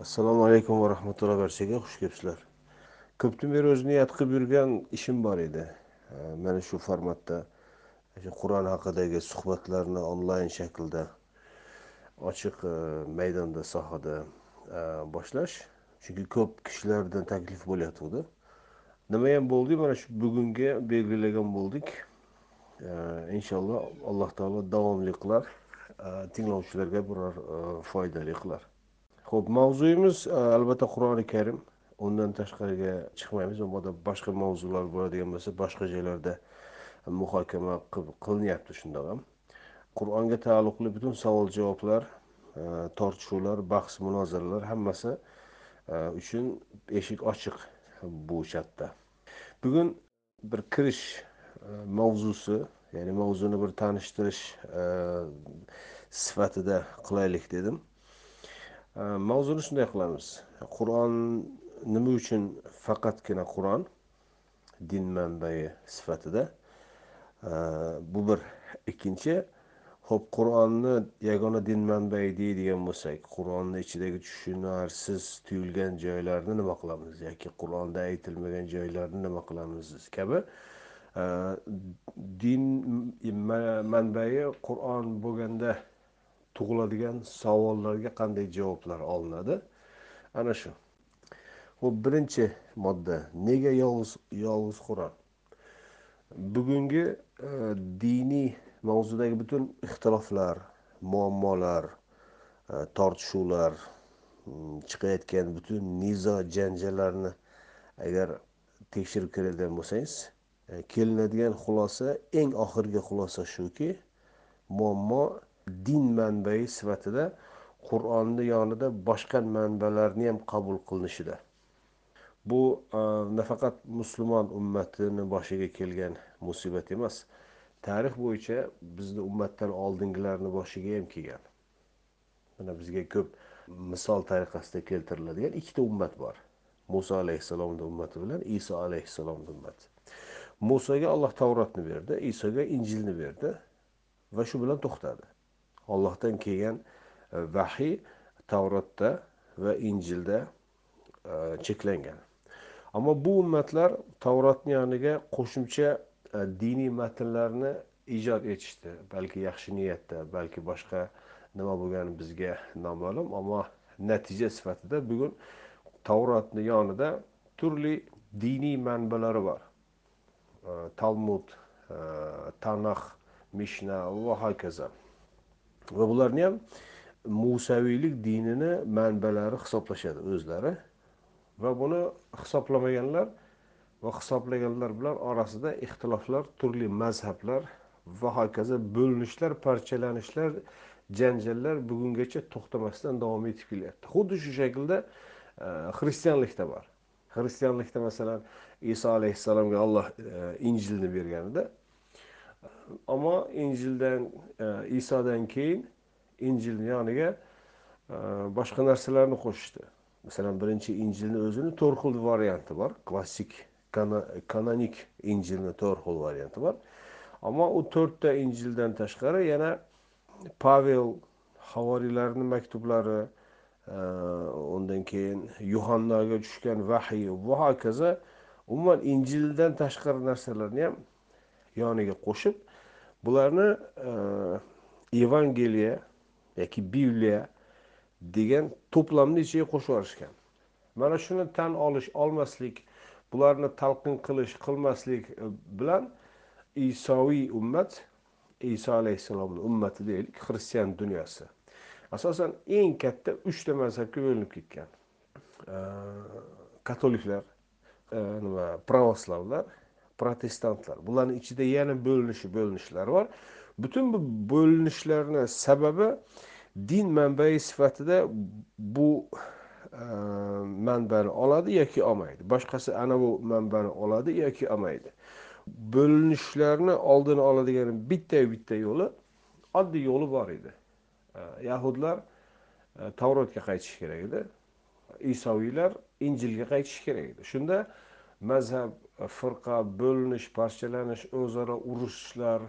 assalomu alaykum va rahmatullohi barchaga. Xush kelibsizlar. Ko'pdan beri o'zi niyat qilib yurgan ishim bor edi. Mana shu formatda qur'on haqidagi suhbatlarni onlayn shaklda ochiq e, maydonda sohada e, boshlash. Chunki ko'p kishilardan taklif bo'layotgandi nima ham bo'ldi mana shu bugunga belgilagan bo'ldik. Inshaalloh alloh taolo davomli qilar. Tinglovchilarga biror e, foydali qilar. Ho'p mavzuyimiz e, albatta qur'oni karim. Undan tashqariga chiqmaymiz. Mabodo boshqa mavzular bo'ladigan bo'lsa boshqa joylarda muhokama qilinyapti shundoq ham. Qur'onga taalluqli butun savol javoblar e, tortishuvlar bahs munozaralar hammasi e, uchun eshik ochiq bu chatda. Bugun bir kirish mavzusi ya'ni mavzuni bir tanishtirish sifatida qilaylik dedim. Mavzuni shunday qilamiz. Qur'on nima uchun faqatgina qur'on? Din manbai sifatida. Bu bir. Ikkinchi ho'p qur'onni yagona din manbai deydigan bo'lsak qur'onni ichidagi tushunarsiz tuyulgan joylarni nima qilamiz? Yoki qur'onda aytilmagan joylarni nima qilamiz kabi. Din manbai qur'on bo'lganda tug'iladigan savollarga qanday javoblar olinadi? Ana shu. Bu birinchi modda. Nega yolg'iz yolg'iz qur'on? Bugungi e, diniy mavzudagi butun ixtiloflar muammolar e, tortishuvlar chiqayotgan butun nizo janjallarni agar tekshirib ko'radigan bo'lsangiz e, kelinadigan xulosa eng oxirgi xulosa shuki muammo din manbai sifatida qur'onni yonida boshqa manbalarni ham qabul qilinishida. Bu e, nafaqat musulmon ummatini boshiga kelgan musibat emas. Tarix bo'yicha bizni ummatdan oldingilarni boshiga ham kelgan. Mana bizga ko'p misol tariqasida keltiriladigan ikkita ummat bor. Muso alayhissalomni ummati bilan iso alayhissalomni ummati. Musoga alloh tavrotni berdi isoga injilni berdi va shu bilan to'xtadi. Ollohdan kelgan e, vahiy tavrotda va injilda e, cheklangan. Ammo bu ummatlar tavrotni yoniga qo'shimcha e, diniy matnlarni ijod etishdi. Balki yaxshi niyatda balki boshqa nima bo'lgani bizga noma'lum ammo natija sifatida bugun tavrotni yonida turli diniy manbalari bor. Talmud tanax mishna va hokazo. Va bularni ham musaviylik dinini manbalari hisoblashadi o'zlari. Va buni hisoblamaganlar va hisoblaganlar bilan orasida ixtiloflar turli mazhablar va hokazo bo'linishlar parchalanishlar janjallar bugungacha to'xtamasdan davom etib kelyapti. Xuddi shu shaklda e, xristianlikda bor. Xristianlikda masalan iso alayhissalomga alloh e, injilni berganida ammo injildan e, isodan keyin injilni yoniga e, boshqa narsalarni qo'shishdi masalan birinchi injilni o'zini to'rt xil varianti bor. Klassik kanonik injilni to'rt xil varianti bor. Ammo u to'rtta injildan tashqari yana pavel havoriylarni maktublari e, undan keyin yuhannaga tushgan vahiy va hokazo umuman injildan tashqari narsalarni ham yoniga qo'shib bularni e, evangeliya yoki bibliya degan to'plamni ichiga qo'shib yuborishgan. Mana shuni tan olish olmaslik bularni talqin qilish qilmaslik e, bilan isoviy ummat iso alayhissalomni ummati deylik xristian dunyosi. Asosan eng katta uchta mazhabga bo'linib ketgan. E, Katoliklar e, nima pravoslavlar protestantlar. Bularni ichida yana bo'linishi bo'linishlar bor. Butun bu bo'linishlarni sababi din manbai sifatida bu e, manbani oladi yoki olmaydi. Boshqasi ana bu manbani oladi yoki olmaydi. Bo'linishlarni oldini oladigan bitta bitta yo'li oddiy yo'li bor edi. E, yahudlar e, tavrotga qaytishi kerak edi. E, Isoviylar injilga qaytishi kerak edi. Shunda mazhab firqa bo'linish parchalanish o'zaro urushishlar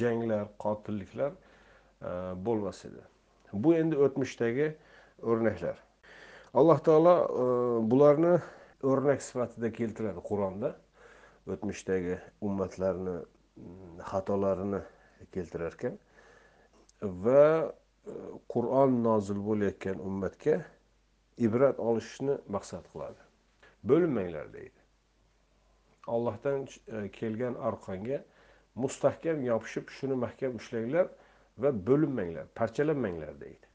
janglar qotilliklar e, bo'lmas edi. Bu endi o'tmishdagi o'rnaklar. Alloh taolo e, bularni o'rnak sifatida keltiradi qur'onda. O'tmishdagi ummatlarni xatolarini keltirar ekan va e, qur'on nozil bo'layotgan ummatga ibrat olishni maqsad qiladi. Bo'linmanglar deydi. Allohdan e, kelgan arqonga mustahkam yopishib shuni mahkam ushlanglar va bo'linmanglar parchalanmanglar deydi.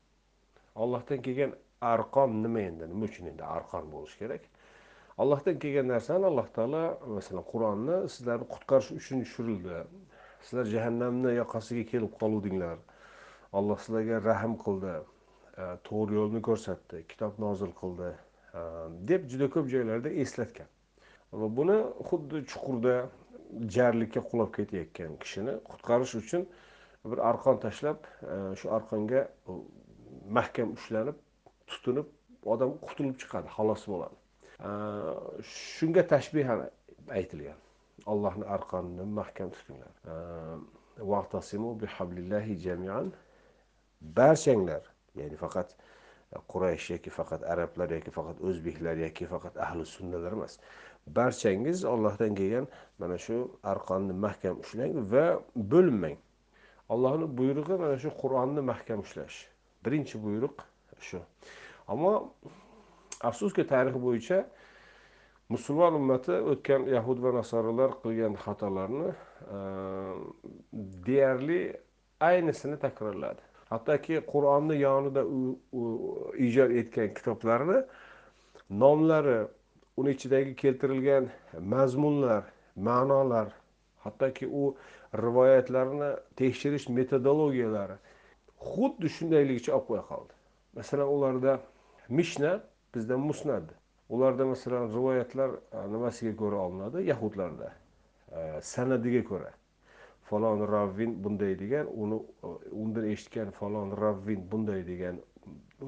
Allohdan kelgan arqon nima endi? Nima uchun endi arqon bo'lishi kerak? Allohdan kelgan narsani alloh taolo masalan qur'onni sizlarni qutqarish uchun tushirildi. Sizlar jahannamni yoqasiga kelib qoluvdinglar. Alloh sizlarga rahm qildi e, to'g'ri yo'lni ko'rsatdi kitob nozil qildi e, deb juda ko'p joylarda eslatgan va buni xuddi chuqurda jarlikka qulab ketayotgan kishini qutqarish uchun bir arqon tashlab e, shu arqonga e, mahkam ushlanib tutunib odam qutulib chiqadi xalos bo'ladi. E, shunga tashbih ham aytilgan. Allohni arqonini mahkam tutinglar. Barchanglar ya'ni faqat quraysh yoki faqat arablar yoki faqat o'zbeklar yoki faqat ahli sunnalar emas barchangiz ollohdan kelgan mana shu arqonni mahkam ushlang va bo'linmang allohni buyrug'i mana shu qur'onni mahkam ushlash. Birinchi buyruq shu. Ammo afsuski tarix bo'yicha musulmon ummati o'tgan yahud va nasoralar qilgan xatolarni e, deyarli aynisini takrorladi hattoki qur'onni yonida ijod etgan kitoblarni nomlari uni ichidagi keltirilgan mazmunlar ma'nolar hattoki u rivoyatlarni tekshirish metodologiyalari xuddi shundayligicha olib qo'ya qoldi. Masalan ularda mishna bizda musnad. Ularda masalan rivoyatlar e, nimasiga ko'ra olinadi? Yahudlarda e, sanadiga ko'ra. Falon ravvin bunday degan uni e, undan eshitgan falon ravvin bunday degan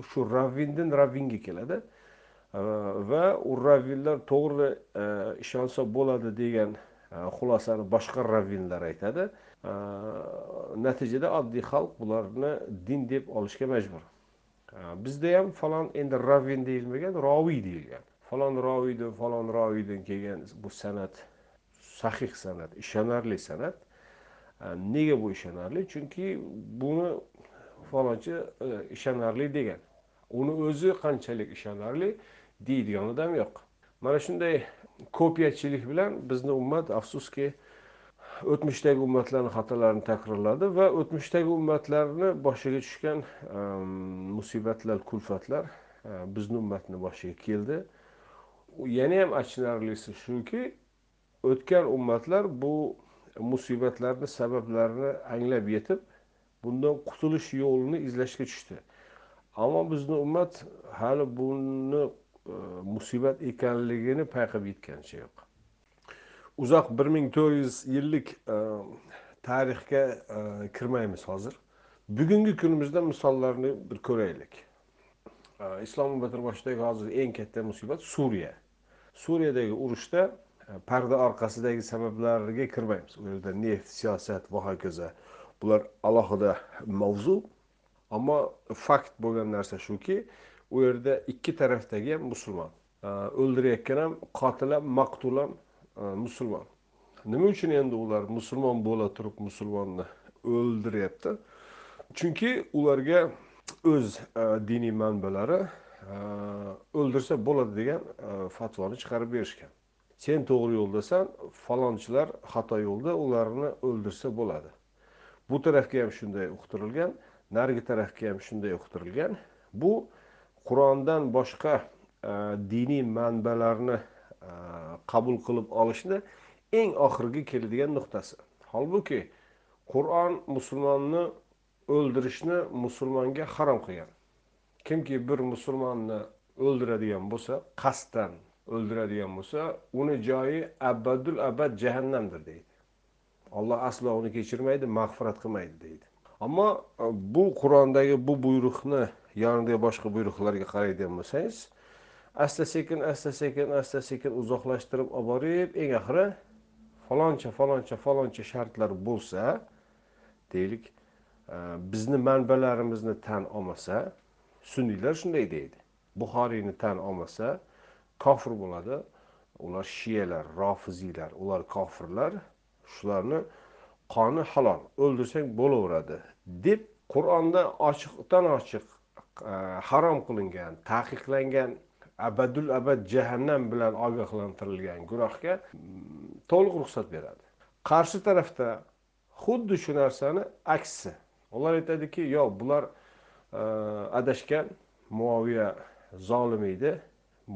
shu ravvindan ravvinga keladi. Va u ravvinlar to'g'ri ishonsa bo'ladi degan xulosani boshqa ravvinlar aytadi natijada oddiy xalq bularni din deb olishga majbur bizda ham falon endi ravvin deyilmagan roviy deyilgan falon roviydan falon roviydan kelgan bu san'at sahih san'at ishonarli san'at nega bu ishonarli chunki buni falonchi ishonarli degan uni o'zi qanchalik ishonarli deydigan odam yo'q. Mana shunday kopiyachilik bilan bizni ummat afsuski o'tmishdagi ummatlarni xatolarini takrorladi va o'tmishdagi ummatlarni boshiga tushgan ehm, musibatlar kulfatlar e, bizni ummatni boshiga keldi. Yana ham achinarlisi shuki o'tgan ummatlar bu musibatlarni sabablarini anglab yetib bundan qutulish yo'lini izlashga tushdi. Ammo bizni ummat hali buni E, musibat ekanligini payqab yetganicha yo'q uzoq bir ming to'rt yuz yillik e, tarixga e, kirmaymiz hozir. Bugungi kunimizda misollarni bir ko'raylik. E, islom ummati boshidagi hozir eng katta musibat suriya. Suriyadagi urushda parda orqasidagi sabablarga kirmaymiz. U yerda neft siyosat va hokazo bular alohida mavzu. Ammo fakt bo'lgan narsa shuki u yerda ikki tarafdagi ham musulmon o'ldirayotgan ham qotil ham maqtul ham musulmon. Nima uchun endi ular musulmon bo'la turib musulmonni o'ldiryapti? Chunki ularga o'z diniy manbalari o'ldirsa bo'ladi degan fatvoni chiqarib berishgan. Sen to'g'ri yo'ldasan falonchilar xato yo'lda ularni o'ldirsa bo'ladi. Bu tarafga ham shunday uqtirilgan narigi tarafga ham shunday uqtirilgan. Bu qur'ondan boshqa e, diniy manbalarni e, qabul qilib olishni eng oxirgi keladigan nuqtasi. Holbuki qur'on musulmonni o'ldirishni musulmonga harom qilgan. Kimki bir musulmonni o'ldiradigan bo'lsa qasddan o'ldiradigan bo'lsa uni joyi abadul abad jahannamdir deydi. Alloh aslo uni kechirmaydi mag'firat qilmaydi deydi. Ammo e, bu qur'ondagi bu buyruqni yonida boshqa buyruqlarga qaraydigan bo'lsangiz asta sekin asta sekin asta sekin uzoqlashtirib olib borib eng oxiri faloncha faloncha faloncha shartlar bo'lsa deylik e, bizni manbalarimizni tan olmasa sunniylar shunday deydi. Buxoriyni tan olmasa kofir bo'ladi. Ular shiyalar rofiziylar ular kofirlar shularni qoni halol o'ldirsang bo'laveradi deb qur'onda ochiqdan ochiq Э, harom qilingan taqiqlangan abadul abad jahannam bilan ogohlantirilgan gunohga mm, to'liq ruxsat beradi. Qarshi tarafda xuddi shu narsani aksi. Ular aytadiki yo'q bular e, adashgan muoviya zolim edi.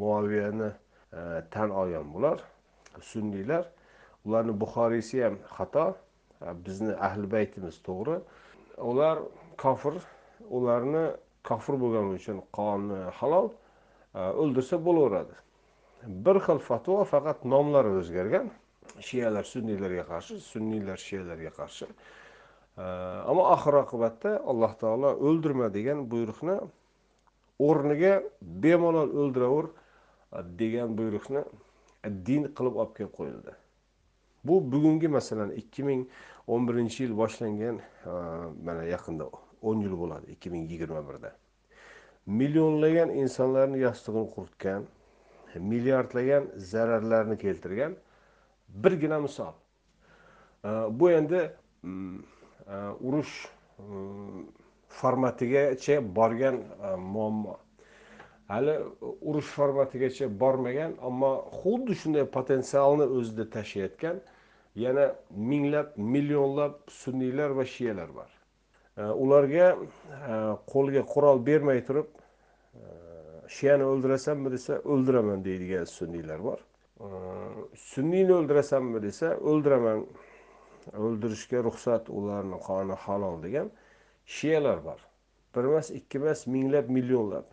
Muoviyani e, tan olgan bular sunniylar. Ularni buxoriysi ham xato e, bizni ahli baytimiz to'g'ri. Ular kofir ularni kofir bo'lgani uchun qoni halol e, o'ldirsa bo'laveradi. Bir xil fatvo faqat nomlari o'zgargan shiyalar sunniylarga qarshi sunniylar shiyalarga qarshi. E, ammo oxir oqibatda alloh taolo o'ldirma degan buyruqni o'rniga bemalol o'ldiraver e, degan buyruqni din qilib olib kelib qo'yildi. Bu bugungi masalan ikki ming o'n birinchi yil boshlangan mana yaqinda o'n yil bo'ladi ikki ming yigirma birda. Millionlagan insonlarni yostig'ini quritgan milliardlagan zararlarni keltirgan birgina misol. Bu endi mm, e, urush mm, formatigacha borgan e, muammo. Hali urush formatigacha bormagan ammo xuddi shunday potensialni o'zida tashiyotgan yana minglab millionlab sunniylar va shiyalar bor. Э, ularga э, qo'lga qurol bermay turib э, shiyani o'ldirasanmi desa o'ldiraman deydigan sunniylar bor. Sunniyni o'ldirasanmi desa o'ldiraman. O'ldirishga ruxsat ularni qoni halol degan shiyalar bor. Bir emas ikki emas minglab millionlab.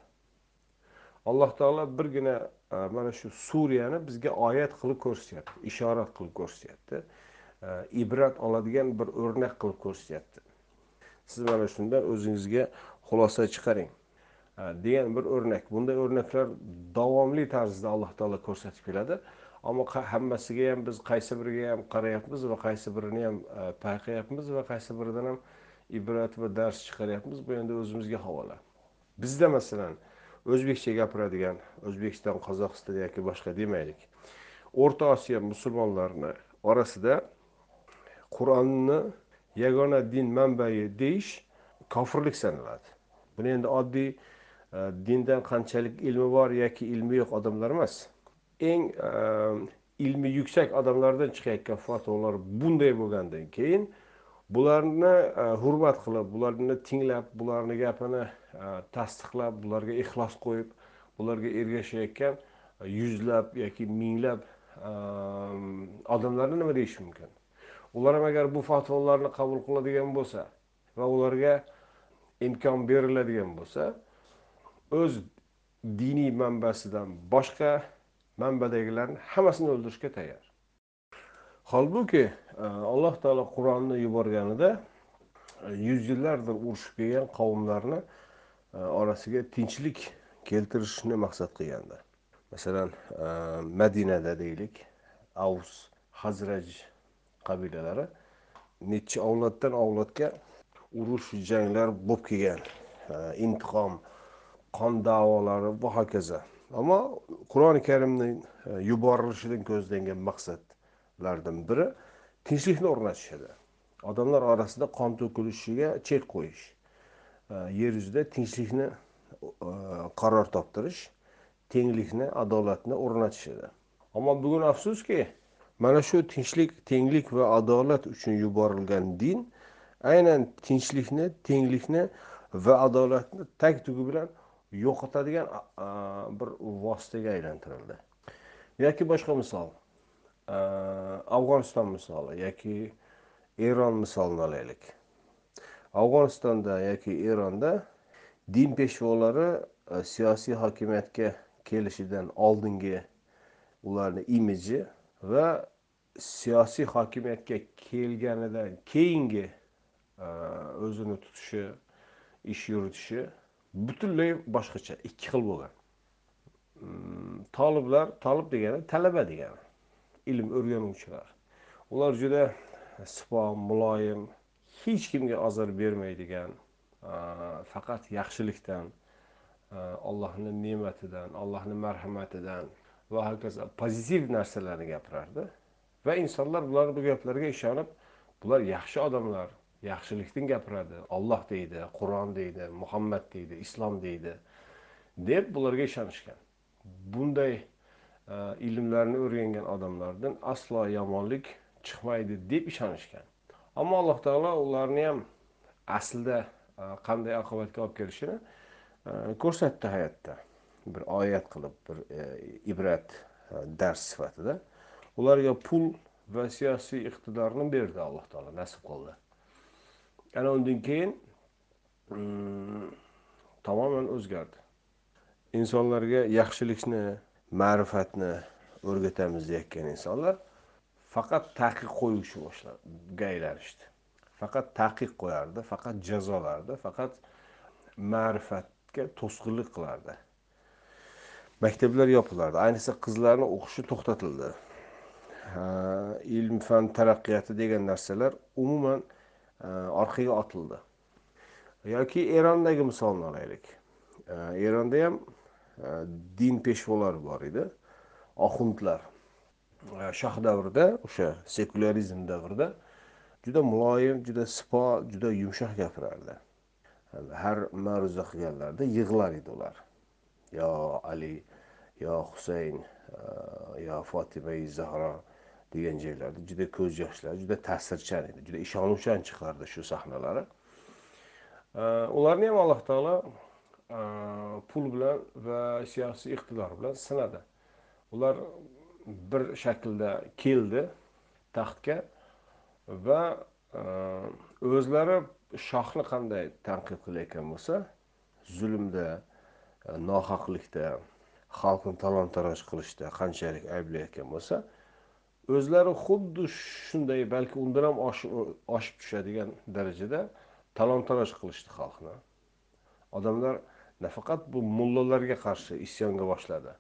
Alloh taolo birgina e, mana shu suriyani bizga oyat qilib ko'rsatyapti ishorat qilib ko'rsatyapti. E, ibrat oladigan bir o'rnak qilib ko'rsatyapti. Siz mana shundan o'zingizga xulosa chiqaring. Degan bir o'rnak. Bunday o'rnaklar davomli tarzda alloh taolo ko'rsatib keladi. Ammo hammasiga ham biz qaysi biriga ham qarayapmiz va qaysi birini ham e, payqayapmiz va qaysi biridan ham ibrat va dars chiqaryapmiz bu endi o'zimizga havola. Bizda masalan o'zbekcha gapiradigan o'zbekiston qozog'iston yoki boshqa demaylik. O'rta osiyo musulmonlarini orasida qur'onni yagona din manbai deyish kofirlik sanaladi buni endi oddiy e, dindan qanchalik ilmi bor yoki ilmi yo'q odamlar emas. Eng e, ilmi yuksak odamlardan chiqayotgan fatvolar bunday bo'lgandan keyin bularni e, hurmat qilib bularni tinglab bularni gapini tasdiqlab bularga ixlos qo'yib bularga ergashayotgan yuzlab yoki minglab odamlarni nima deyish mumkin? Ular ham agar bu fatvolarni qabul qiladigan bo'lsa va ularga imkon beriladigan bo'lsa o'z diniy manbasidan boshqa manbadagilarni hammasini o'ldirishga tayyor. Holbuki e, alloh taolo qur'onni yuborganida e, yuz yillardir urushib kelgan qavmlarni e, orasiga tinchlik keltirishni maqsad qilgandi masalan madinada deylik avs hazraj qabilalari necha avloddan avlodga urush janglar bo'lib kelgan. Intiqom qon da'volari va hokazo. Ammo qur'oni karimni yuborilishidan ko'zlangan maqsadlardan biri tinchlikni o'rnatish edi odamlar orasida qon to'kilishiga chek qo'yish yer yuzida tinchlikni qaror toptirish tenglikni adolatni o'rnatish edi ammo bugun afsuski mana shu tinchlik tenglik va adolat uchun yuborilgan din aynan tinchlikni tenglikni va adolatni tag tugi bilan yo'qotadigan bir vositaga aylantirildi. Yoki boshqa misol afg'oniston misoli yoki eron misolini olaylik. Afg'onistonda yoki eronda din peshvolari e, siyosiy hokimiyatga kelishidan oldingi ularni imiji va siyosiy hokimiyatga kelganidan keyingi e, o'zini tutishi ish yuritishi butunlay boshqacha ikki xil bo'lgan. Mm, toliblar tolib degani talaba degani ilm o'rganuvchilar. Ular juda sipo muloyim hech kimga ozor bermaydigan e, faqat yaxshilikdan e, allohni ne'matidan allohni marhamatidan va hokazo pozitiv narsalarni gapirardi va insonlar bularni bu gaplarga ishonib bular yaxshi odamlar yaxshilikdan gapiradi. Olloh deydi qur'on deydi muhammad deydi islom deydi deb bularga ishonishgan. Bunday e, ilmlarni o'rgangan odamlardan aslo yomonlik chiqmaydi deb ishonishgan. Ammo alloh taolo ularni ham aslida e, qanday oqibatga olib kelishini e, ko'rsatdi hayotda. Bir oyat qilib bir e, ibrat e, dars sifatida ularga pul va siyosiy iqtidorni berdi alloh taolo nasib qildi. Ana undan keyin mm, tamoman o'zgardi. Insonlarga yaxshilikni ma'rifatni o'rgatamiz deyayotgan insonlar faqat taqiq qo'yishni boshladiga aylanishdi faqat taqiq qo'yardi faqat jazolardi faqat ma'rifatga to'sqinlik qilardi. Maktablar yopilardi. Ayniqsa qizlarni o'qishi to'xtatildi. Ilm fan taraqqiyoti degan narsalar umuman orqaga otildi. Yoki erondagi misolni olaylik. Eronda ham din peshvolari bor edi. Oxundlar. Shoh davrida o'sha sekulyarizm davrida juda muloyim juda sipo juda yumshoq gapirardi. Har ma'ruza qilganlarida yig'lar edi ular. Yo ali yo husayn yo fotima zahro degan joylarda juda ko'z yoshlari juda ta'sirchan edi juda ishonuvchan chiqardi shu sahnalari ularni ham alloh taolo pul bilan va siyosiy iqtidor bilan sinadi ular bir shaklda keldi taxtga va o'zlari shohni qanday tanqid qilayotgan bo'lsa zulmda nohaqlikda xalqni talon taroj qilishda qanchalik ayblayotgan bo'lsa o'zlari xuddi shunday balki undan ham oshib tushadigan darajada talon taroj qilishdi xalqni. Odamlar nafaqat bu mullalarga qarshi isyonga boshladi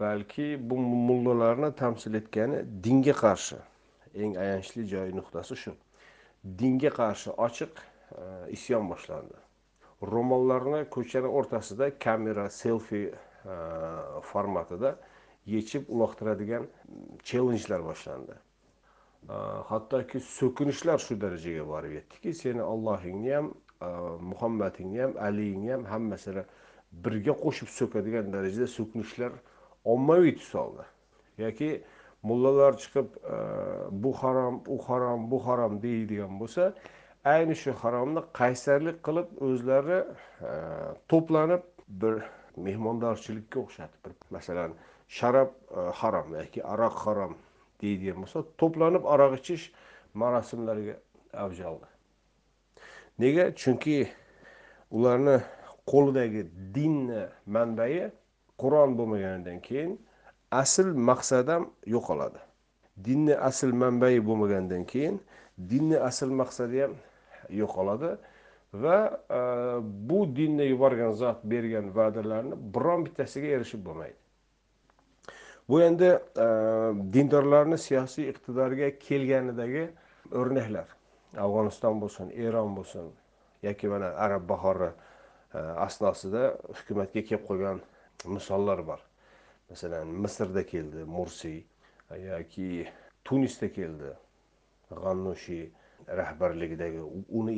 balki bu mullalarni tamsil etgani dinga qarshi. Eng ayanchli joyi nuqtasi shu. Dinga qarshi ochiq e, isyon boshlandi. Ro'mollarni ko'chani o'rtasida kamera selfi e, formatida yechib uloqtiradigan chellenjlar boshlandi. E, hattoki so'kinishlar shu darajaga borib yetdiki seni ollohingni ham e, muhammadingni ham aliyingni ham hammasini birga qo'shib so'kadigan darajada so'kinishlar ommaviy tus oldi. Yoki mullalar chiqib bu harom u harom bu harom deydigan bo'lsa ayni shu haromni qaysarlik qilib o'zlari e, to'planib bir mehmondorchilikka o'xshatib bir masalan sharob e, harom yoki aroq harom deydigan bo'lsa to'planib aroq ichish marosimlariga avj oldi. Nega? Chunki ularni qo'lidagi dinni manbai qur'on bo'lmaganidan keyin asl maqsad ham yo'qoladi. Dinni asl manbai bo'lmagandan keyin dinni asl maqsadi ham yo'qoladi. Va e, bu dinni yuborgan zot bergan va'dalarni biron bittasiga erishib bo'lmaydi. Bu endi e, dindorlarni siyosiy iqtidorga kelganidagi o'rnaklar afg'oniston bo'lsin eron bo'lsin yoki mana arab bahori e, asnosida hukumatga kelib qolgan misollar bor. Masalan misrda keldi mursiy yoki tunisda keldi g'annushiy rahbarligidagi uni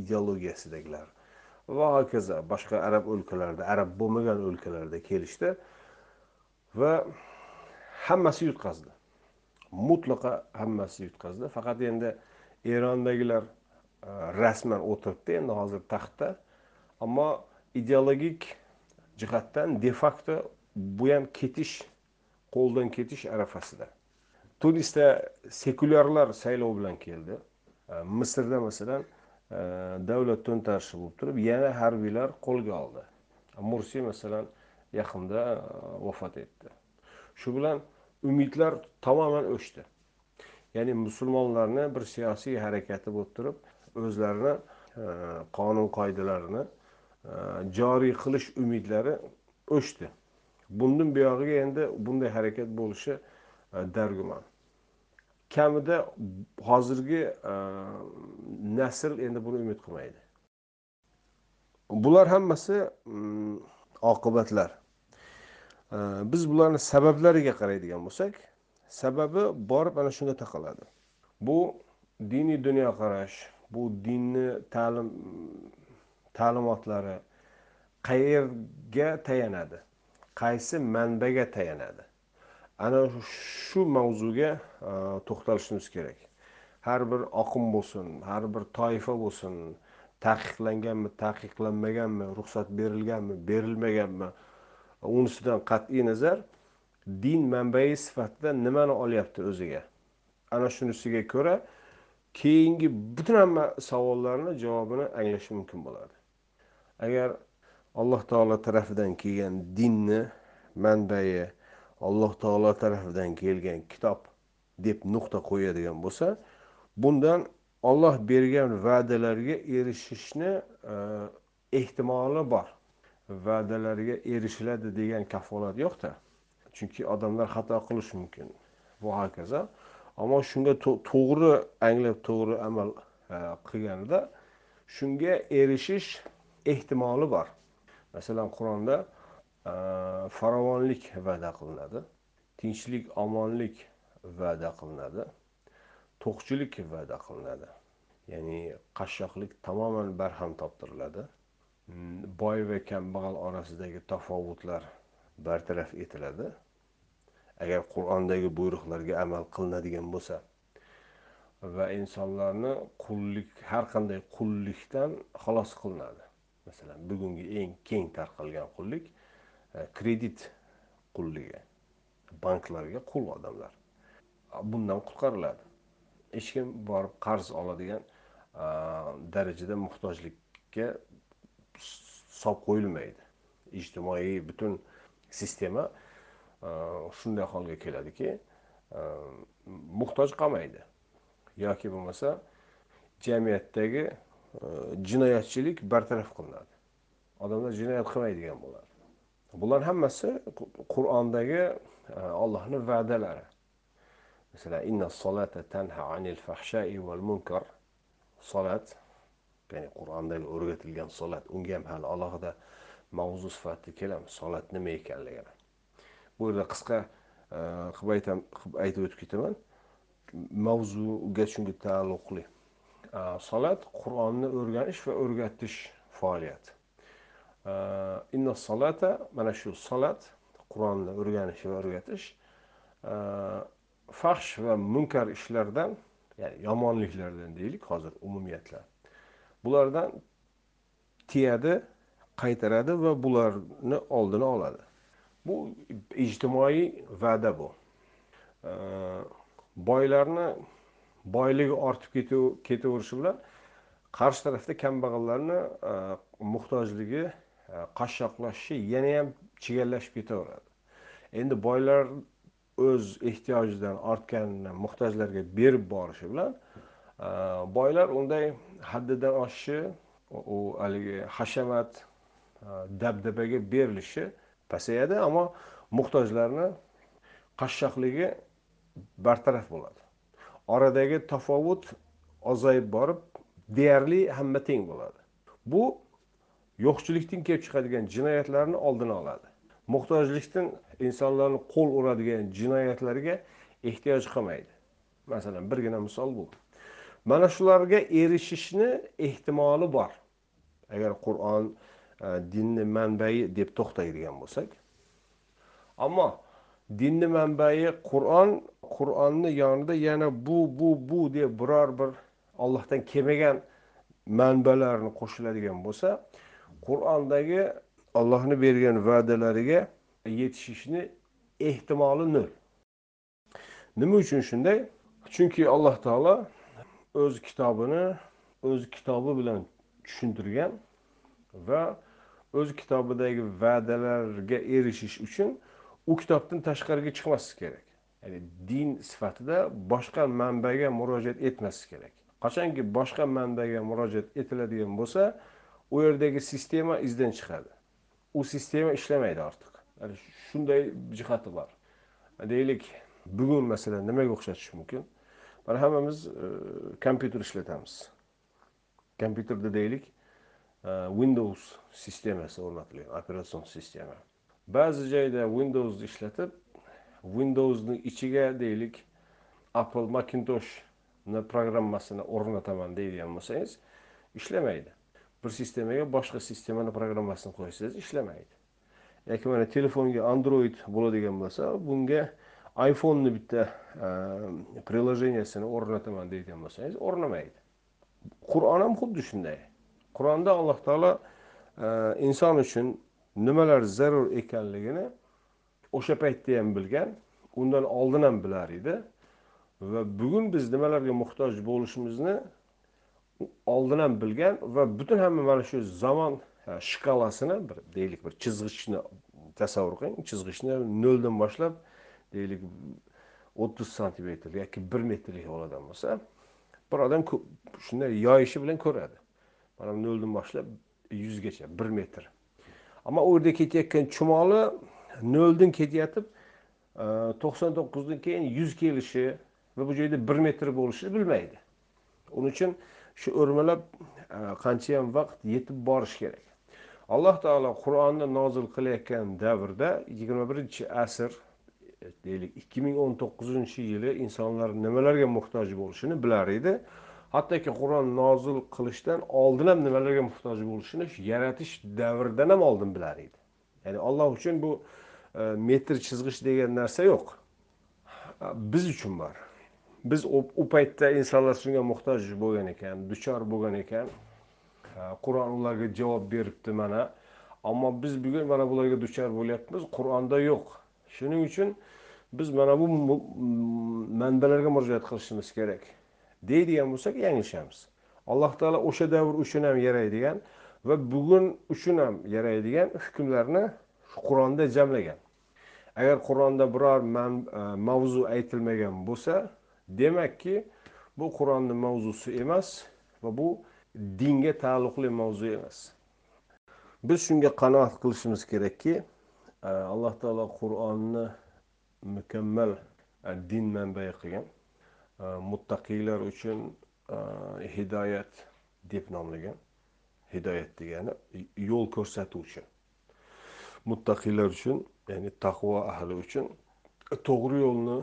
ideologiyasidagilar va hokazo boshqa arab o'lkalarida arab bo'lmagan o'lkalarda kelishdi va hammasi yutqazdi. Mutlaqo hammasi yutqazdi. Faqat endi erondagilar e, rasman o'tiribdi. Endi hozir taxtda. Ammo ideologik jihatdan de facto bu ham ketish qo'ldan ketish arafasida. Tunisda sekulyarlar saylov bilan keldi. Misrda masalan e, davlat to'ntarishi bo'lib turib yana harbiylar qo'lga oldi. Mursiy masalan yaqinda e, vafot etdi. Shu bilan umidlar tamoman o'chdi. Ya'ni musulmonlarni bir siyosiy harakati bo'lib turib o'zlarini e, qonun qoidalarini joriy qilish umidlari o'chdi. Bundan buyog'iga endi bunday harakat bo'lishi dargumon. Kamida hozirgi e, nasl endi buni umid qilmaydi. Bular hammasi mm, oqibatlar. E, biz bularni sabablariga qaraydigan bo'lsak sababi borib ana shunga taqaladi. Bu diniy dunyoqarash bu dinni ta'lim ta'limotlari qayerga tayanadi? Qaysi manbaga tayanadi? Ana shu mavzuga to'xtalishimiz kerak. Har bir oqim bo'lsin har bir toifa bo'lsin taqiqlanganmi taqiqlanmaganmi ruxsat berilganmi berilmaganmi unisidan qat'iy nazar din manbai sifatida nimani olyapti o'ziga? Ana shunisiga ko'ra keyingi butun hamma savollarni javobini anglash mumkin bo'ladi. Agar alloh taolo tarafidan kelgan dinni manbai alloh taolo tarafidan kelgan kitob deb nuqta qo'yadigan bo'lsa bundan olloh bergan va'dalarga erishishni e, ehtimoli bor. Va'dalarga erishiladi degan kafolat yo'qda. Chunki odamlar xato qilishi mumkin. Va hokazo. Ammo shunga to'g'ri anglab to'g'ri amal e, qilganida shunga erishish ehtimoli bor. Masalan qur'onda Э, farovonlik va'da qilinadi tinchlik omonlik va'da qilinadi to'qchilik va'da qilinadi ya'ni qashshoqlik tamoman barham toptiriladi. Boy va kambag'al orasidagi tafovutlar bartaraf etiladi. Agar qur'ondagi buyruqlarga amal qilinadigan bo'lsa va insonlarni qullik har qanday qullikdan xalos qilinadi. Masalan bugungi eng keng tarqalgan qullik E, kredit qulligi banklarga qul odamlar. Bundan qutqariladi. Hech kim borib qarz oladigan darajada muhtojlikka solib qo'yilmaydi. Ijtimoiy butun sistema shunday holga keladiki muhtoj qolmaydi. Yoki bo'lmasa jamiyatdagi e, jinoyatchilik bartaraf qilinadi. Odamlar jinoyat qilmaydigan bo'ladi. Bular hammasi qur'ondagi e, allohni va'dalari. Masalan inna solata tanha anil fahshai val munkar. Solat ya'ni qur'ondagi o'rgatilgan solat unga ham hali alohida mavzu sifatida kelamiz solat nima ekanligini. Bu yerda qisqa e, qilib aytam qilib aytib o'tib ketaman. Mavzuga shunga taalluqli. E, solat qur'onni o'rganish va o'rgatish faoliyati. Inna solata mana shu solat qur'onni o'rganish va o'rgatish fahsh va munkar ishlardan ya'ni yomonliklardan deylik hozir umumiyatlar. Bulardan tiyadi qaytaradi va bularni oldini oladi. Bu ijtimoiy va'da bu. Э, boylarni boyligi ortib ketaverishi bilan qarshi tarafda kambag'allarni э, muhtojligi qashshoqlashishi yana ham chigallashib ketaveradi. Endi boylar o'z ehtiyojidan ortganini muhtojlarga berib borishi bilan e, boylar unday haddidan oshishi u haligi hashamat e, dabdabaga berilishi pasayadi ammo muhtojlarni qashshoqligi bartaraf bo'ladi. Oradagi tafovut ozayib borib deyarli hamma teng bo'ladi. Bu yo'qchilikdan kelib chiqadigan jinoyatlarni oldini oladi. Muhtojlikdan insonlarni qo'l uradigan jinoyatlarga ehtiyoj qolmaydi masalan birgina misol bu. Mana shularga erishishni ehtimoli bor. Agar qur'on e, dinni manbai deb to'xtaydigan bo'lsak. Ammo dinni manbai qur'on qur'onni yonida yana bu bu bu deb biror bir ollohdan kelmagan manbalarni qo'shiladigan bo'lsa qur'ondagi ollohni bergan va'dalariga yetishishni ehtimoli nol nima uchun shunday? Chunki alloh taolo o'z kitobini o'z kitobi bilan tushuntirgan va o'z kitobidagi va'dalarga erishish uchun u kitobdan tashqariga chiqmaslik kerak. Ya'ni din sifatida boshqa manbaga murojaat etmaslik kerak. Qachonki boshqa manbaga murojaat etiladigan bo'lsa u yerdagi sistema izdan chiqadi. U sistema ishlamaydi ortiq. Shunday jihati bor. Deylik bugun masalan nimaga o'xshatish mumkin? Mana hammamiz e, kompyuter ishlatamiz. Kompyuterda deylik e, windows sistemasi o'rnatilgan operatsion sistema. Ba'zi joyda windowsni ishlatib windowsni ichiga deylik apple macintoshni programmasini o'rnataman deydigan bo'lsangiz ishlamaydi. Bir sistemaga boshqa sistemani programmasini qo'ysangiz ishlamaydi. Yoki mana telefonga android bo'ladigan bo'lsa bunga iPhone'ni bitta ehm, приложениясini o'rnataman deydigan bo'lsangiz o'rnamaydi. Qur'on ham xuddi shunday. Qur'onda alloh taolo ehm, inson uchun nimalar zarur ekanligini o'sha paytda ham bilgan undan oldin ham bilar edi. Va bugun biz nimalarga muhtoj bo'lishimizni oldin ham bilgan va butun hamma mana shu zamon shkalasini bir deylik bir chizgichni tasavvur qiling chizgichni noldan boshlab deylik o'ttiz santimetr yoki bir metrlik bo'ladigan bo'lsa bir odam shunday yoyishi bilan ko'radi. Mana noldan boshlab yuzgacha bir metr. Ammo u yerda ketayotgan chumoli noldan ketayotib e, to'qson to'qqizdan keyin yuz kelishi va bu joyda bir metr bo'lishini bilmaydi. Uning uchun shu o'rmalab e, qanchayam vaqt yetib borish kerak. Alloh taolo qur'onni nozil qilayotgan davrda yigirma birinchi asr deylik ikki ming o'n to'qqizinchi yili insonlar nimalarga muhtoj bo'lishini bilar edi. Hattoki qur'on nozil qilishdan oldin ham nimalarga muhtoj bo'lishini yaratish davridan ham oldin bilar edi. Ya'ni olloh uchun bu e, metr chizg'ich degan narsa yo'q. Biz uchun bor. Biz u paytda insonlar shunga muhtoj bo'lgan ekan duchor bo'lgan ekan. Qur'on ularga javob beribdi mana. Ammo biz bugun mana bularga duchor bo'lyapmiz qur'onda yo'q. Shuning uchun biz mana bu manbalarga murojaat qilishimiz kerak. Deydigan bo'lsak yanglishamiz. Alloh taolo o'sha davr uchun ham yaraydigan va bugun uchun ham yaraydigan hukmlarni qur'onda jamlagan. Agar qur'onda biror e, mavzu aytilmagan bo'lsa demakki bu qur'onni mavzusi emas va bu dinga taalluqli mavzu emas. Biz shunga qanoat qilishimiz kerakki e, alloh taolo qur'onni mukammal e, din manbai qilgan e, muttaqiylar uchun hidoyat deb nomlagan hidoyat degani yo'l ko'rsatuvchi. Muttaqiylar uchun ya'ni taqvo ahli uchun to'g'ri yo'lni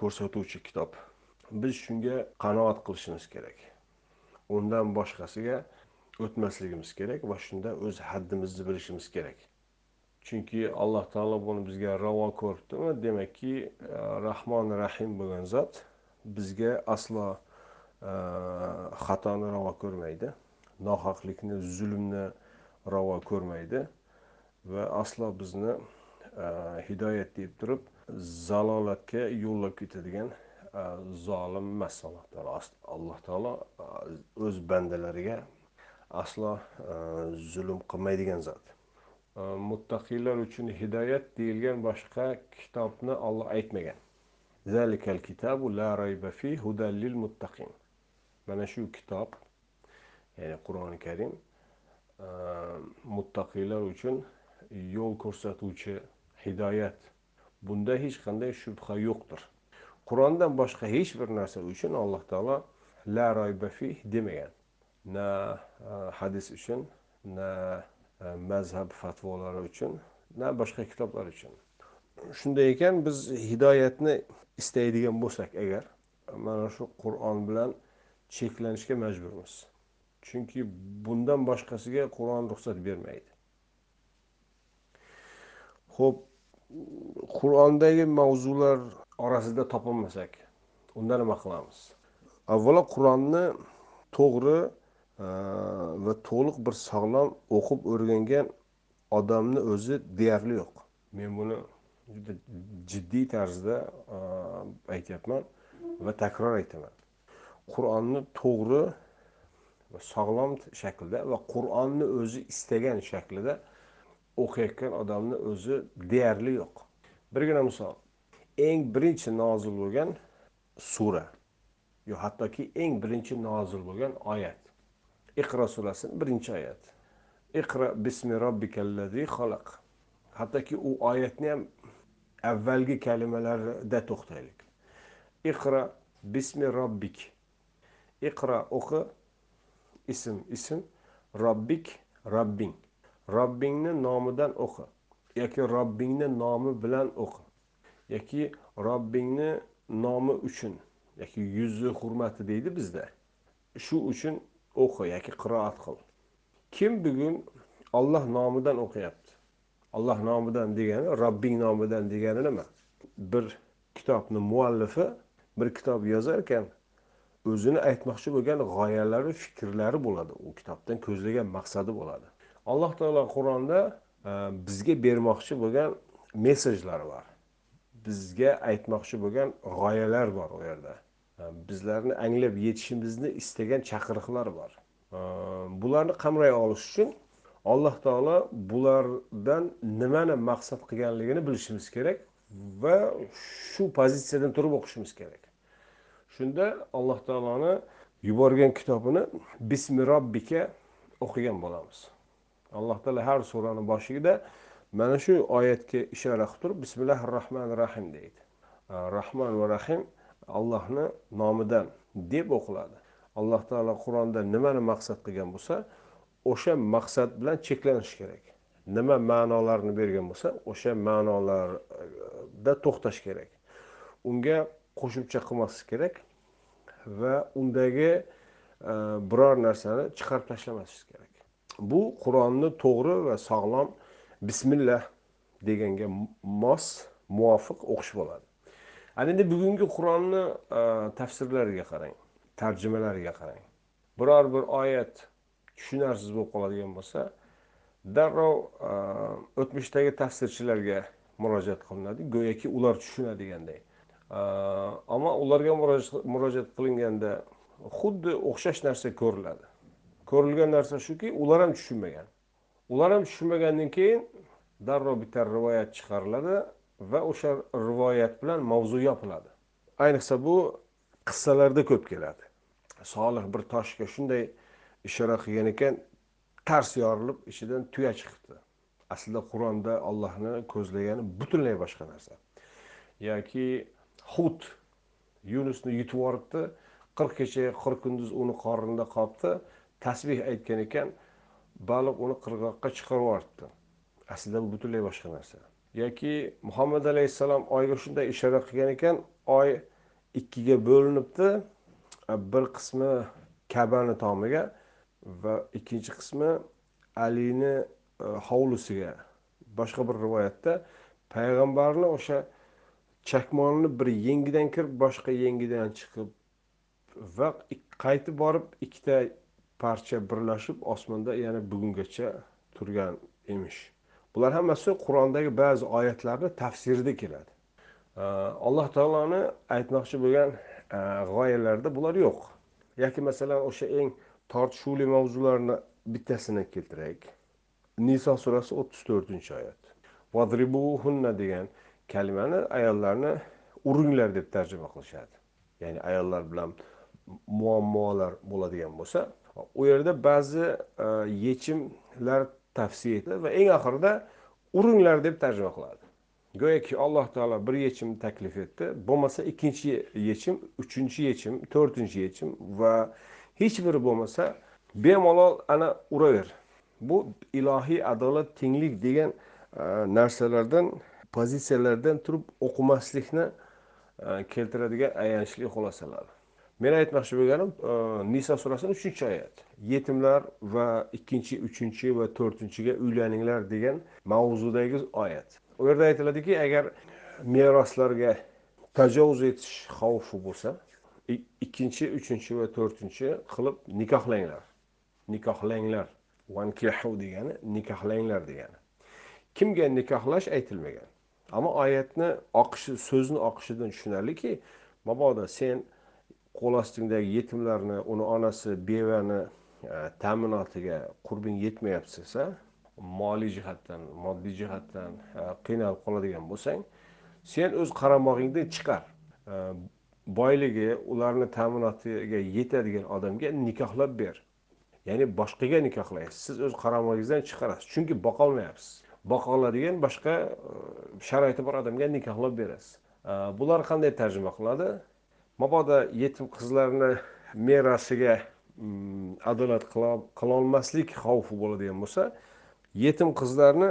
ko'rsatuvchi kitob. Biz shunga qanoat qilishimiz kerak. Undan boshqasiga o'tmasligimiz kerak va shunda o'z haddimizni bilishimiz kerak. Chunki alloh taolo buni bizga ravo ko'ribdimi? Demakki e, rahmon rahim bo'lgan zot bizga aslo e, xatoni ravo ko'rmaydi. Nohaqlikni zulmni ravo ko'rmaydi va aslo bizni e, hidoyat deb turib zalolatga yo'llab ketadigan Э, zolim emas alloh taolo alloh taolo o'z bandalariga aslo e, zulm qilmaydigan zot. E, muttaqiylar uchun hidoyat deyilgan boshqa kitobni olloh aytmagan. Zalikal kitabu la rayba fi hudallil muttaqin. Mana shu kitob ya'ni qur'oni karim muttaqiylar uchun yo'l ko'rsatuvchi hidoyat bunda hech qanday shubha yo'qdir. Qur'ondan boshqa hech bir narsa uchun alloh taolo la rayba fi demagan na e, hadis uchun na e, mazhab fatvolari uchun na boshqa kitoblar uchun. Shunday ekan biz hidoyatni istaydigan bo'lsak agar mana shu qur'on bilan cheklanishga majburmiz. Chunki bundan boshqasiga qur'on ruxsat bermaydi. Ho'p qur'ondagi mavzular orasida topolmasak unda nima qilamiz? Avvalo qur'onni to'g'ri va to'liq bir sog'lom o'qib o'rgangan odamni o'zi deyarli yo'q. Men buni juda jiddiy tarzda aytyapman va takror aytaman. Qur'onni to'g'ri va sog'lom shaklda va qur'onni o'zi istagan shaklida o'qiyotgan odamni o'zi deyarli yo'q. Birgina misol eng birinchi nozil bo'lgan sura yo hattoki eng birinchi nozil bo'lgan oyat. Iqro surasini birinchi oyat iqro bismi robbikallazi xalaq. Hattoki u oyatni ham avvalgi kalimalarida to'xtaylik. Iqro bismi robbik. Iqro o'qi ism ism robbik robbing. Robbingni nomidan o'qi yoki robbingni nomi bilan o'qi. Yoki robbingni nomi uchun yoki yuzi hurmati deydi bizda. Shu uchun o'qi yoki qiroat qil. Kim bugun olloh nomidan o'qiyapti? Olloh nomidan degani robbing nomidan degani nima bir kitobni muallifi bir kitob yozar ekan o'zini aytmoqchi bo'lgan g'oyalari fikrlari bo'ladi. U kitobdan ko'zlagan maqsadi bo'ladi. Alloh taolo qur'onda e, bizga bermoqchi bo'lgan mesajlari bor bizga aytmoqchi bo'lgan g'oyalar bor u yerda. Bizlarni anglab yetishimizni istagan chaqiriqlar bor. Bularni qamray olish uchun alloh taolo bulardan nimani maqsad qilganligini bilishimiz kerak va shu pozitsiyadan turib o'qishimiz kerak. Shunda alloh taoloni yuborgan kitobini bismi robbika o'qigan bo'lamiz. Alloh taolo har surani boshida mana shu oyatga ishora qilib turib bismillahi rohmanir rohim deydi rahmon va rahim allohni nomidan deb o'qiladi. Alloh taolo qur'onda nimani maqsad qilgan bo'lsa o'sha maqsad bilan cheklanish kerak. Nima ma'nolarni bergan bo'lsa o'sha ma'nolarda to'xtash kerak. Unga qo'shimcha qilmaslik kerak va undagi biror narsani chiqarib tashlamaslik kerak. Bu qur'onni to'g'ri va sog'lom bismillah deganga mos muvofiq o'qish bo'ladi. Ana endi bugungi qur'onni e, tafsirlariga qarang tarjimalariga qarang. Biror bir oyat tushunarsiz bo'lib qoladigan bo'lsa darrov e, o'tmishdagi tafsirchilarga murojaat qilinadi go'yoki ular tushunadiganday. E, ammo ularga murojaat qilinganda xuddi o'xshash narsa ko'riladi. Ko'rilgan narsa shuki ular ham tushunmagan. Ular ham tushunmagandan keyin darrov bitta rivoyat chiqariladi va o'sha rivoyat bilan mavzu yopiladi. Ayniqsa bu qissalarda ko'p keladi. Solih bir toshga shunday ishora qilgan ekan tars yorilib ichidan tuya chiqibdi. Aslida qur'onda ollohni ko'zlagani butunlay boshqa narsa. Yoki hut yunusni yutib yuboribdi qirq kecha qirq kunduz uni qornida qolibdi tasbeh aytgan ekan baliq uni qirg'oqqa chiqarib yuboribdi aslida bu butunlay boshqa narsa. Yoki muhammad alayhissalom oyga shunday ishora qilgan ekan oy ikkiga bo'linibdi bir qismi kabani tomiga va ikkinchi qismi alini e, hovlisiga. Boshqa bir rivoyatda payg'ambarni o'sha chakmonini bir yengidan kirib boshqa yengidan chiqib va qaytib borib ikkita parcha birlashib osmonda yana bugungacha turgan emish. Bular hammasi qur'ondagi ba'zi oyatlarni tafsirida keladi. Alloh taoloni aytmoqchi bo'lgan e, g'oyalarda bular yo'q. Yoki masalan o'sha eng tortishuvli mavzularni bittasini keltiraylik. Niso surasi o'ttiz to'rtinchi oyat. Vadribuhunna degan kalimani ayollarni uringlar deb tarjima qilishadi. Ya'ni ayollar bilan muammolar bo'ladigan bo'lsa u yerda ba'zi e, yechimlar tavsiya etiladi va eng oxirida uringlar deb tarjima qiladi. Go'yoki alloh taolo bir yechim taklif etdi bo'lmasa ikkinchi yechim uchinchi yechim to'rtinchi yechim va hech biri bo'lmasa bemalol ana uraver. Bu ilohiy adolat tenglik degan e, narsalardan pozitsiyalardan turib o'qimaslikni e, keltiradigan ayanchli xulosalar. Men aytmoqchi bo'lganim e, niso surasini uchinchi oyat yetimlar va ikkinchi uchinchi va to'rtinchiga uylaninglar degan mavzudagi oyat. U yerda aytiladiki agar meroslarga tajovuz etish xavfi bo'lsa ikkinchi uchinchi va to'rtinchi qilib nikohlanglar. Nikohlanglar. Vankihu degani nikohlanglar degani. Kimga nikohlash aytilmagan? Ammo oyatni oqishi so'zni oqishidan tushunarliki mabodo sen qo'l ostingdagi yetimlarni uni onasi bevani e, ta'minotiga qurbing yetmayapti desa moliy jihatdan moddiy jihatdan e, qiynalib qoladigan bo'lsang sen o'z qaramog'ingdan chiqar. E, boyligi ularni ta'minotiga yetadigan odamga nikohlab ber. Ya'ni boshqaga nikohlaysiz. Siz o'z qaramog'ingizdan chiqarasiz. Chunki boqolmayapsiz. Boqa oladigan boshqa sharoiti bor odamga nikohlab berasiz. Bular qanday tarjima qiladi? Mabodo yetim qizlarni merosiga mm, adolat qilolmaslik xavfi bo'ladigan bo'lsa yetim qizlarni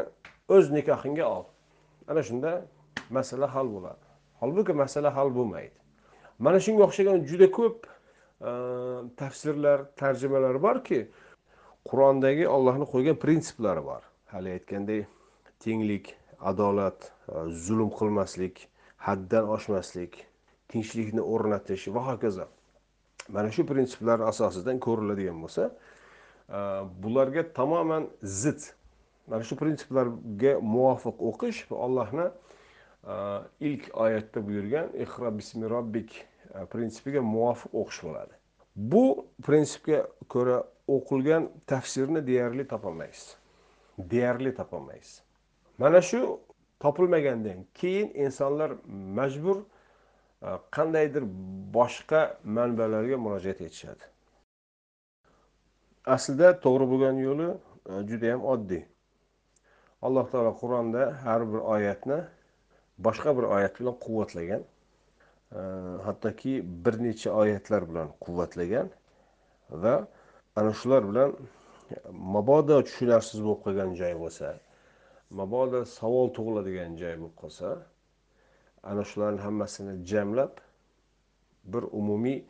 o'z nikohingga ol. Ana shunda masala hal bo'ladi. Holbuki masala hal bo'lmaydi. Mana shunga o'xshagan juda ko'p e, tafsirlar tarjimalar borki qur'ondagi ollohni qo'ygan prinsiplari bor. Hali aytgandek tenglik adolat e, zulm qilmaslik haddan oshmaslik tinchlikni o'rnatish va hokazo. Mana shu prinsiplar asosidan ko'riladigan bo'lsa e, bularga tamoman zid mana shu prinsiplarga muvofiq o'qish va allohni e, ilk oyatda buyurgan ihro bismi robbik e, prinsipiga muvofiq o'qish bo'ladi. Bu prinsipga ko'ra o'qilgan tafsirni deyarli topolmaysiz. Deyarli topolmaysiz. Mana shu topilmagandan keyin insonlar majbur Э, qandaydir boshqa manbalarga murojaat etishadi. Aslida to'g'ri bo'lgan yo'li e, judayam juda oddiy. Alloh taolo qur'onda har bir oyatni boshqa bir oyat bilan quvvatlagan e, hattoki bir necha oyatlar bilan quvvatlagan va ana shular bilan mabodo tushunarsiz bo'lib qolgan joy bo'lsa mabodo savol tug'iladigan joy bo'lib qolsa ana shularni hammasini jamlab bir umumiy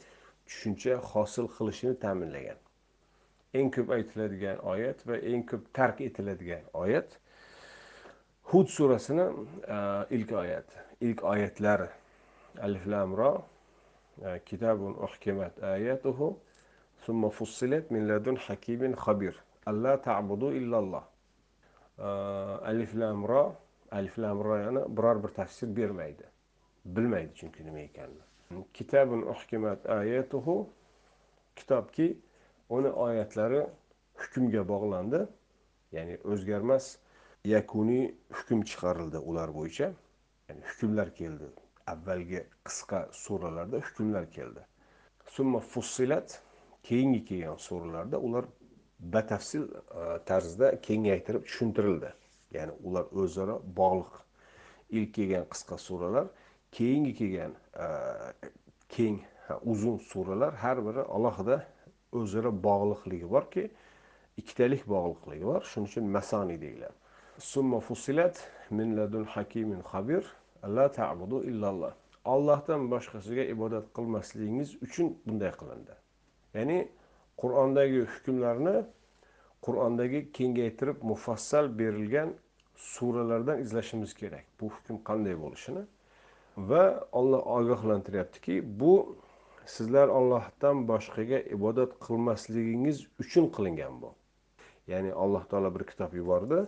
tushuncha hosil qilishini ta'minlagan. Eng ko'p aytiladigan oyat va eng ko'p tark etiladigan oyat hud surasini e, ilk oyati ilk oyatlari alif lamro e, kitabun uhkimat ayatuhu summa fussilat min ladun hakimin xabir alla ta'budu illalloh e, alif lamro alif lam ro yani biror bir tafsir bermaydi. Bilmaydi chunki nima ekanini. Kitabun uhkimat ayatuhu kitobki uni oyatlari hukmga bog'landi. Ya'ni o'zgarmas yakuniy hukm chiqarildi ular bo'yicha. Ya'ni hukmlar keldi. Avvalgi qisqa suralarda hukmlar keldi. Summa fussilat keyingi kelgan suralarda ular batafsil e, tarzda kengaytirib tushuntirildi. Ya'ni ular o'zaro bog'liq. Ilk kelgan qisqa suralar keyingi kelgan e, keng uzun suralar har biri alohida o'zaro bog'liqligi borki ikkitalik bog'liqligi bor. Shuning uchun masoni deyiladi. Summa fusilat min ladun hakimin xabir la ta'budu illalloh. Ollohdan boshqasiga ibodat qilmasligingiz uchun bunday qilindi. Ya'ni qur'ondagi hukmlarni qur'ondagi kengaytirib mufassal berilgan suralardan izlashimiz kerak. Bu hukm qanday bo'lishini. Va olloh ogohlantiryaptiki bu sizlar ollohdan boshqaga ibodat qilmasligingiz uchun qilingan bu. Ya'ni alloh taolo bir kitob yubordi.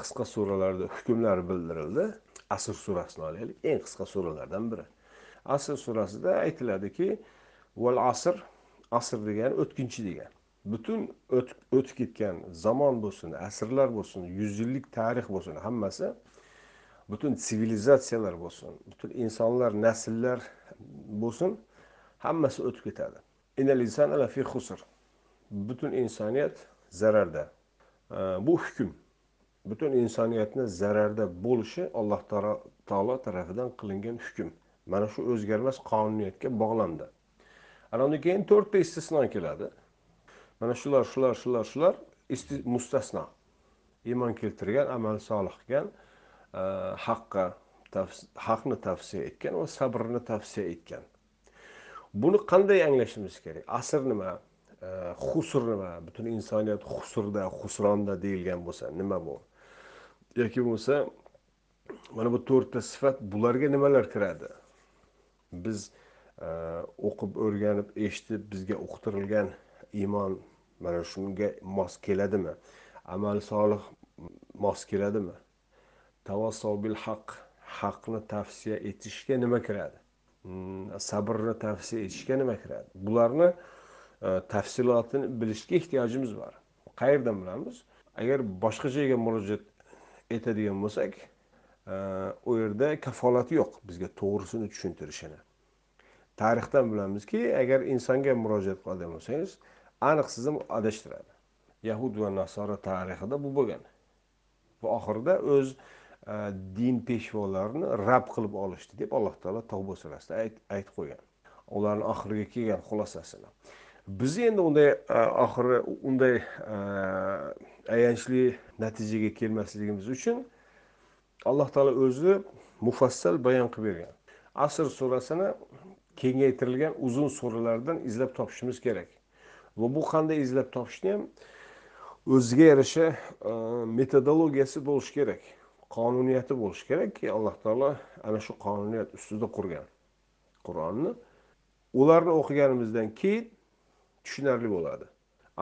Qisqa suralarda hukmlar bildirildi. Asr surasini olaylik. Eng qisqa suralardan biri. Asr surasida aytiladiki val asr. Asr degani o'tkinchi degan. Butun o'tib ketgan zamon bo'lsin asrlar bo'lsin yuz yillik tarix bo'lsin hammasi butun sivilizatsiyalar bo'lsin butun insonlar nasllar bo'lsin hammasi o'tib ketadi. Butun insoniyat zararda. Bu hukm butun insoniyatni zararda bo'lishi alloh taolo tarafidan qilingan hukm. Mana shu o'zgarmas qonuniyatga bog'landi. Ana undan keyin to'rtta istisno keladi. Mana shular shular shular shular mustasno. Iymon keltirgan amali solih qilgan e, haqqa haqni tavsiya etgan va sabrni tavsiya etgan. Buni qanday anglashimiz kerak? Asr nima? E, Husr nima? Butun insoniyat husrda husronda deyilgan bo'lsa nima bu? Yoki bo'lmasa mana bu to'rtta sifat bularga nimalar kiradi? Biz e, o'qib o'rganib eshitib bizga uqtirilgan iymon mana shunga mos keladimi? Amal solih mos keladimi? Tavassov bil haq haqni tavsiya etishga nima kiradi? Hmm, sabrni tavsiya etishga nima kiradi? Bularni e, tafsilotini bilishga ehtiyojimiz bor. Qayerdan bilamiz? Agar boshqa joyga murojaat etadigan bo'lsak e, u yerda kafolati yo'q bizga to'g'risini tushuntirishini. Tarixdan bilamizki agar insonga murojaat qiladigan bo'lsangiz aniq sizni adashtiradi. Yahud va nasora tarixida bu bo'lgan. Va oxirida o'z e, din peshvolarini rab qilib olishdi deb alloh taolo tavba surasida aytib qo'ygan. Ularni oxiriga kelgan xulosasini. Biz endi unday e, oxiri unday e, ayanchli natijaga kelmasligimiz uchun alloh taolo o'zi mufassal bayon qilib bergan. Asr surasini kengaytirilgan uzun suralardan izlab topishimiz kerak. Va bu qanday izlab topishni ham o'ziga yarasha e, metodologiyasi bo'lishi kerak qonuniyati bo'lishi kerakki alloh taolo ana shu qonuniyat ustida qurgan qur'onni ularni o'qiganimizdan keyin tushunarli bo'ladi.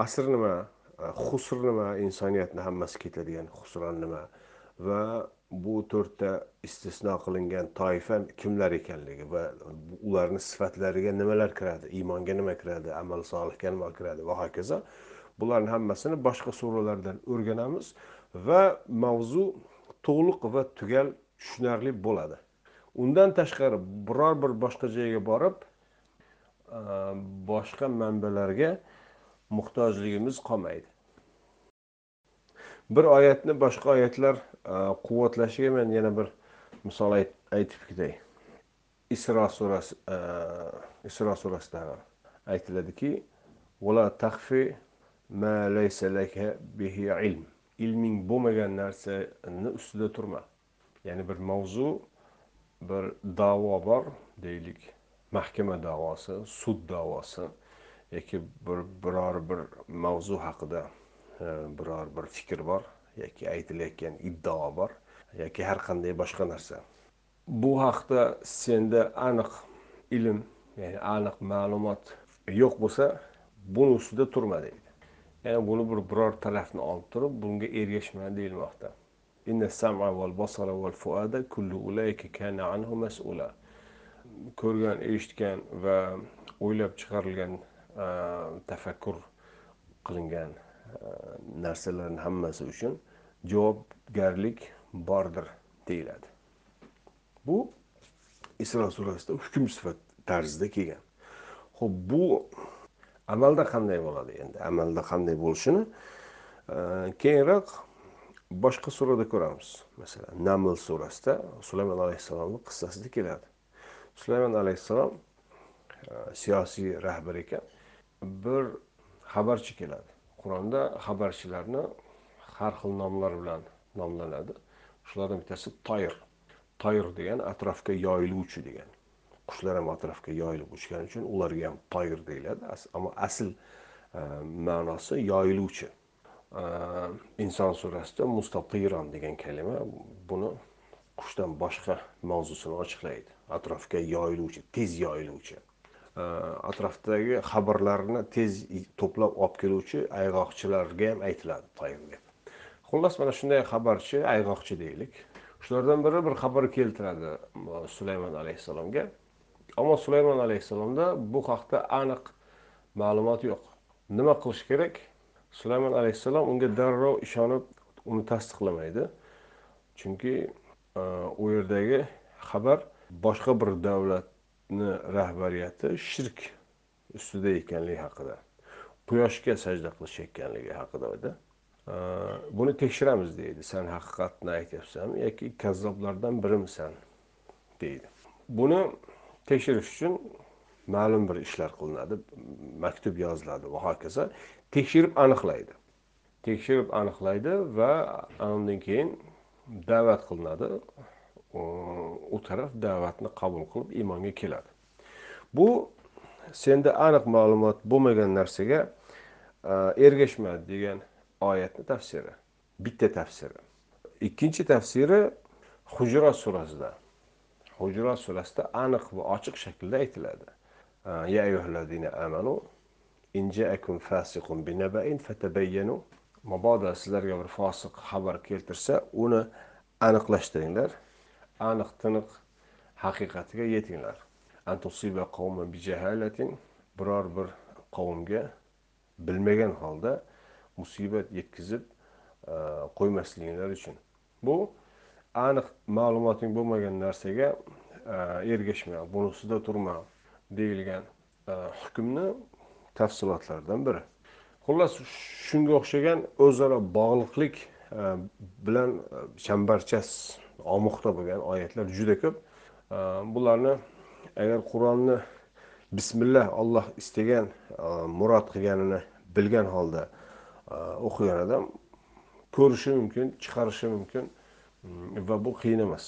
Asr nima e, husr nima insoniyatni hammasi ketadigan husron nima va bu to'rtta istisno qilingan toifa kimlar ekanligi va ularni sifatlariga nimalar kiradi iymonga nima kiradi amal solihga nima kiradi va hokazo bularni hammasini boshqa suralardan o'rganamiz va mavzu to'liq va tugal tushunarli bo'ladi. Undan tashqari biror bir boshqa joyga borib boshqa manbalarga muhtojligimiz qolmaydi. Bir oyatni boshqa oyatlar e, quvvatlashiga men yana bir misol aytib ketay. Isro surasi e, isro surasida aytiladiki vala taxfi ma laysa laka bihi ilm. Ilming bo'lmagan narsani ustida turma. Ya'ni bir mavzu bir da'vo bor deylik. Mahkama da'vosi sud da'vosi yoki bir biror bir mavzu haqida. Э, biror bir fikr bor yoki aytilayotgan iddao bor yoki har qanday boshqa narsa. Bu haqda senda aniq ilm ya'ni aniq ma'lumot yo'q bo'lsa buni ustida turma deydi. Ya'ni buni bir biror tarafni olib turib bunga ergashma deyilmoqda. Ko'rgan eshitgan va o'ylab chiqarilgan e, tafakkur qilingan narsalarni hammasi uchun javobgarlik bordir deyiladi. Bu isro surasida hukm sifat tarzida kelgan. Ho'p bu amalda qanday bo'ladi endi? Amalda qanday bo'lishini keyinroq boshqa surada ko'ramiz. Masalan naml surasida sulaymon alayhissalomni qissasida keladi. Sulaymon alayhissalom siyosiy rahbar ekan. Bir xabarchi keladi. Qur'onda xabarchilarni har xil nomlar bilan nomlanadi. Shulardan bittasi toyir. Toyir degani atrofga yoyiluvchi degan. Qushlar ham atrofga yoyilib uchgani uchun ularga ham toyir deyiladi. Ammo asl e, ma'nosi yoyiluvchi. E, Inson surasida mustatiron degan kalima buni qushdan boshqa mavzusini ochiqlaydi. Atrofga yoyiluvchi tez yoyiluvchi. Э, atrofdagi xabarlarni tez to'plab olib keluvchi ayg'oqchilarga ham aytiladi toyir deb. Xullas mana shunday xabarchi ayg'oqchi deylik. Shulardan biri bir xabar keltiradi sulaymon alayhissalomga. Ammo sulaymon alayhissalomda bu haqda aniq ma'lumot yo'q. Nima qilish kerak? Sulaymon alayhissalom unga darrov ishonib uni tasdiqlamaydi. Chunki e, u yerdagi xabar boshqa bir davlat rahbariyati shirk ustida ekanligi haqida quyoshga sajda qilishayotganligi haqida edi. Buni tekshiramiz deydi. San haqiqatni aytyapsanmi yoki kazzoblardan birimisan deydi. Buni tekshirish uchun ma'lum bir ishlar qilinadi maktub yoziladi va hokazo. Tekshirib aniqlaydi. Tekshirib aniqlaydi va undan keyin da'vat qilinadi. U taraf da'vatni qabul qilib iymonga keladi. Bu senda aniq ma'lumot bo'lmagan narsaga e, ergashma degan oyatni tafsiri bitta tafsiri. Ikkinchi tafsiri hujrat surasida. Hujrat surasida aniq va ochiq shaklda aytiladi. E, ya ayyuhallazina amanu in ja'akum fasiqun binaba'in fatabayyanu. Mabodo sizlarga bir fosiq xabar keltirsa uni aniqlashtiringlar. Aniq tiniq haqiqatiga yetinglar. Biror bir qavmga bilmagan holda musibat yetkazib e, qo'ymasliginglar uchun. Bu aniq ma'lumoting bo'lmagan narsaga e, ergashma bunisida turma deyilgan e, hukmni tafsilotlaridan biri. Xullas shunga o'xshagan o'zaro bog'liqlik bilan chambarchas omuqda bo'lgan oyatlar juda ko'p. Bularni agar qur'onni bismillah olloh istagan e, murod qilganini bilgan holda e, o'qigan odam ko'rishi mumkin chiqarishi mumkin mm, va bu qiyin emas.